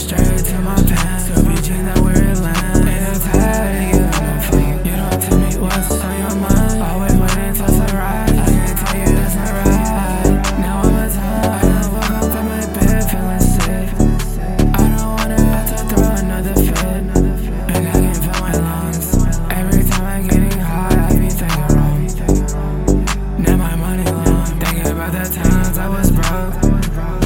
straight to my pants. So be jeans that where it lands. Ain't a tag, you know I'm fucking. You don't tell me what's on your mind. Always waiting till rise. I can't tell you that's not right. Now I'm a time. I don't woke up from my bed feeling sick. I don't wanna have to throw another fit. And I can't feel my lungs. Every time I'm getting hot, I be thinking wrong. Now my money long. Thinking about the times I was broke.